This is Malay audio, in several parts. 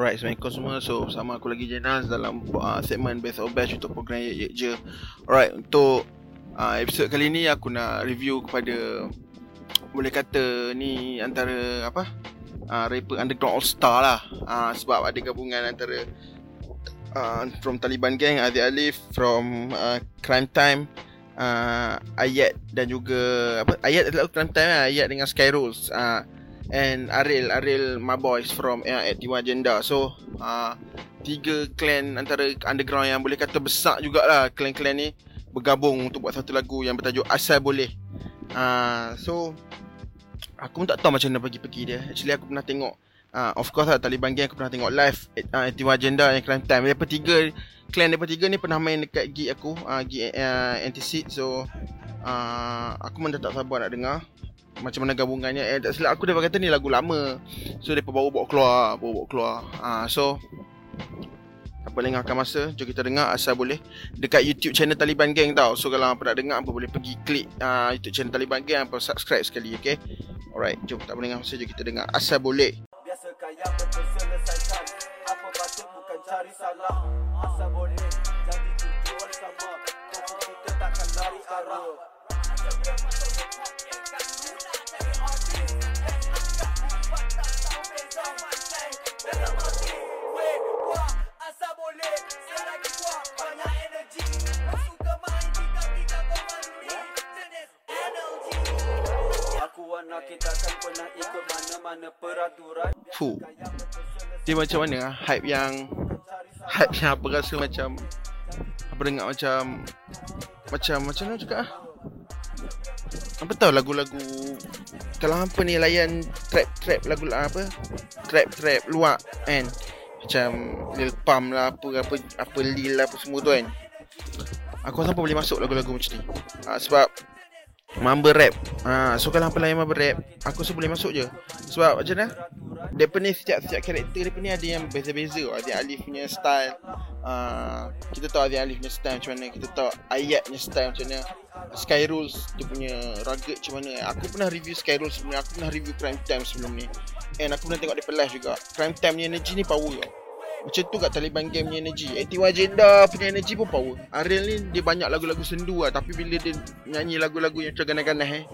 Alright, Assalamualaikum semua So, sama aku lagi Jenaz dalam uh, segmen Best of Best untuk program Ye Ye Je. Alright, untuk uh, episod kali ni aku nak review kepada Boleh kata ni antara apa? Uh, Rapper Underground All Star lah. Uh, Sebab ada gabungan antara uh, From Taliban Gang, Aziz Alif From uh, Crime Time uh, Ayat dan juga apa? Ayat adalah Crime Time lah Ayat dengan Skyros uh, and Aril Aril my boys from uh, at Tiwa Agenda. So uh, tiga clan antara underground yang boleh kata besar jugalah clan-clan ni bergabung untuk buat satu lagu yang bertajuk Asal Boleh. Uh, so aku pun tak tahu macam mana pergi-pergi dia. Actually aku pernah tengok uh, of course lah Taliban Gang aku pernah tengok live uh, at Tiwa Agenda yang clan time. Mereka tiga clan mereka tiga ni pernah main dekat gig aku uh, gig uh, Anticid so uh, aku pun dah tak sabar nak dengar macam mana gabungannya. Eh tak silap aku dia kata ni lagu lama. So depa baru bawa keluar baru bawa keluar. Ha, so apa lengahkan masa? Jom kita dengar asal boleh. Dekat YouTube channel Taliban Gang tau. So kalau apa nak dengar apa boleh pergi klik uh, YouTube channel Taliban Gang apa subscribe sekali okay? Alright jom tak boleh lengah masa jom kita dengar. Asal boleh kaya betul selesaikan apa patut bukan cari salah. Asal boleh jadi tujuan sama. Kita takkan lari arah kita akan pernah ikut mana-mana peraturan Fuh. Dia macam mana ah? Hype yang Hype yang apa rasa macam Apa dengar macam Macam macam mana juga ah? Apa tahu lagu-lagu Kalau apa ni layan Trap-trap lagu lah apa Trap-trap luar kan Macam Lil Pump lah apa Apa, apa Lil lah apa semua tu kan Aku rasa apa boleh masuk lagu-lagu macam ni ha, Sebab Mumble rap. Ha, So kalau apa layan mumble rap. Aku rasa boleh masuk je. Sebab macam mana? Dia ni setiap-setiap karakter dia ni ada yang beza-beza. Ada Alif punya style. Uh, Kita tahu ada Alif punya style macam mana. Kita tahu Ayat punya style macam mana. Sky Rules dia punya rugged macam mana. Aku pernah review Sky Rules sebelum ni. Aku pernah review Crime Time sebelum ni. And aku pernah tengok dia live juga. Crime Time ni energy ni power tau macam tu kat Taliban Game punya energy. Anti Agenda punya energy pun power. Ariel ni dia banyak lagu-lagu sendu lah Tapi bila dia nyanyi lagu-lagu yang macam ganas-ganas eh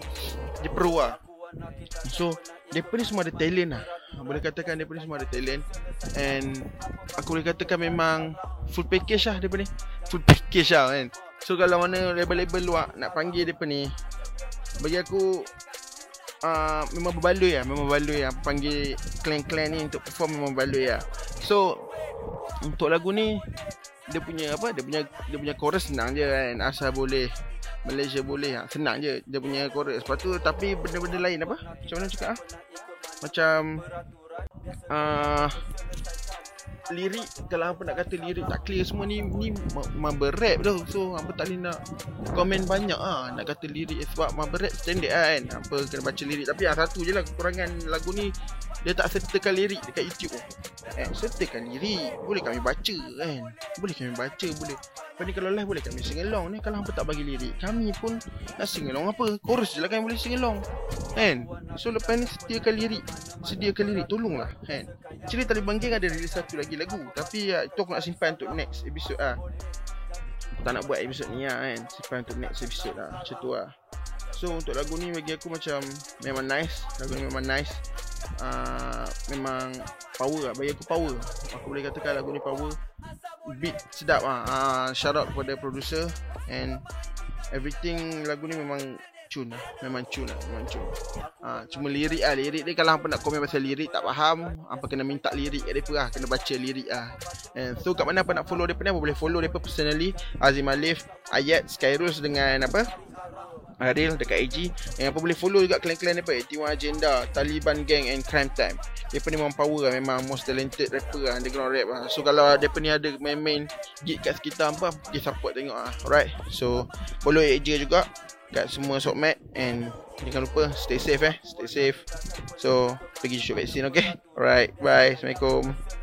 Dia perlu lah So Dia ni semua ada talent lah Boleh katakan dia ni semua ada talent. And Aku boleh katakan memang Full package lah dia ni. Full package lah kan. So kalau mana label-label luar Nak panggil dia ni Bagi aku Uh, memang berbaloi lah Memang berbaloi lah Panggil clan-clan ni Untuk perform memang berbaloi lah So untuk lagu ni dia punya apa dia punya dia punya chorus senang je kan. Asal boleh Malaysia boleh. Ha. senang je dia punya chorus. Lepas tu tapi benda-benda lain apa? Macam mana cakap ah? Macam uh, lirik kalau apa nak kata lirik tak clear semua ni ni mumble rap tu so apa tak boleh nak komen banyak ah nak kata lirik sebab mumble rap standard kan. Apa kena baca lirik. Tapi ah satu je lah kekurangan lagu ni dia tak sertakan lirik dekat YouTube. Eh sertakan lirik. Boleh kami baca kan? Boleh kami baca boleh. Ni kalau live boleh kami sing along ni. Kalau hampa tak bagi lirik Kami pun nak sing along apa? Chorus je lah kami boleh sing along. Kan? So lepas ni sediakan lirik. Sediakan lirik Tolonglah kan? Ciri Taliban Gang ada release satu lagi lagu. Tapi ya, itu aku nak simpan untuk next episode ah. Aku tak nak buat episode ni lah kan? Simpan untuk next episode lah Macam tu lah So untuk lagu ni bagi aku macam Memang nice. Lagu ni memang nice uh, Memang Power lah Bagi aku power Aku boleh katakan lagu ni power beat sedap ah. Uh, shout out kepada producer and everything lagu ni memang tune lah. Memang tune lah. Memang tune. Uh, cuma lirik ah, lirik dia kalau apa nak komen pasal lirik tak faham, apa kena minta lirik kat depa lah, kena baca lirik ah. And so kat mana apa nak follow depa ni, boleh follow depa personally Azim Alif, Ayat, Skyrus dengan apa? Aril dekat IG Yang apa boleh follow juga klan-klan apa T1 Agenda Taliban Gang and Crime Time. Dia ni memang power lah Memang most talented rapper lah Underground rap lah. So kalau dia ni ada main-main Gig kat sekitar apa Dia support tengok lah. Alright So follow IG juga Kat semua sokmat And Jangan lupa Stay safe eh Stay safe. So Pergi shoot vaksin okay? Alright Bye. Assalamualaikum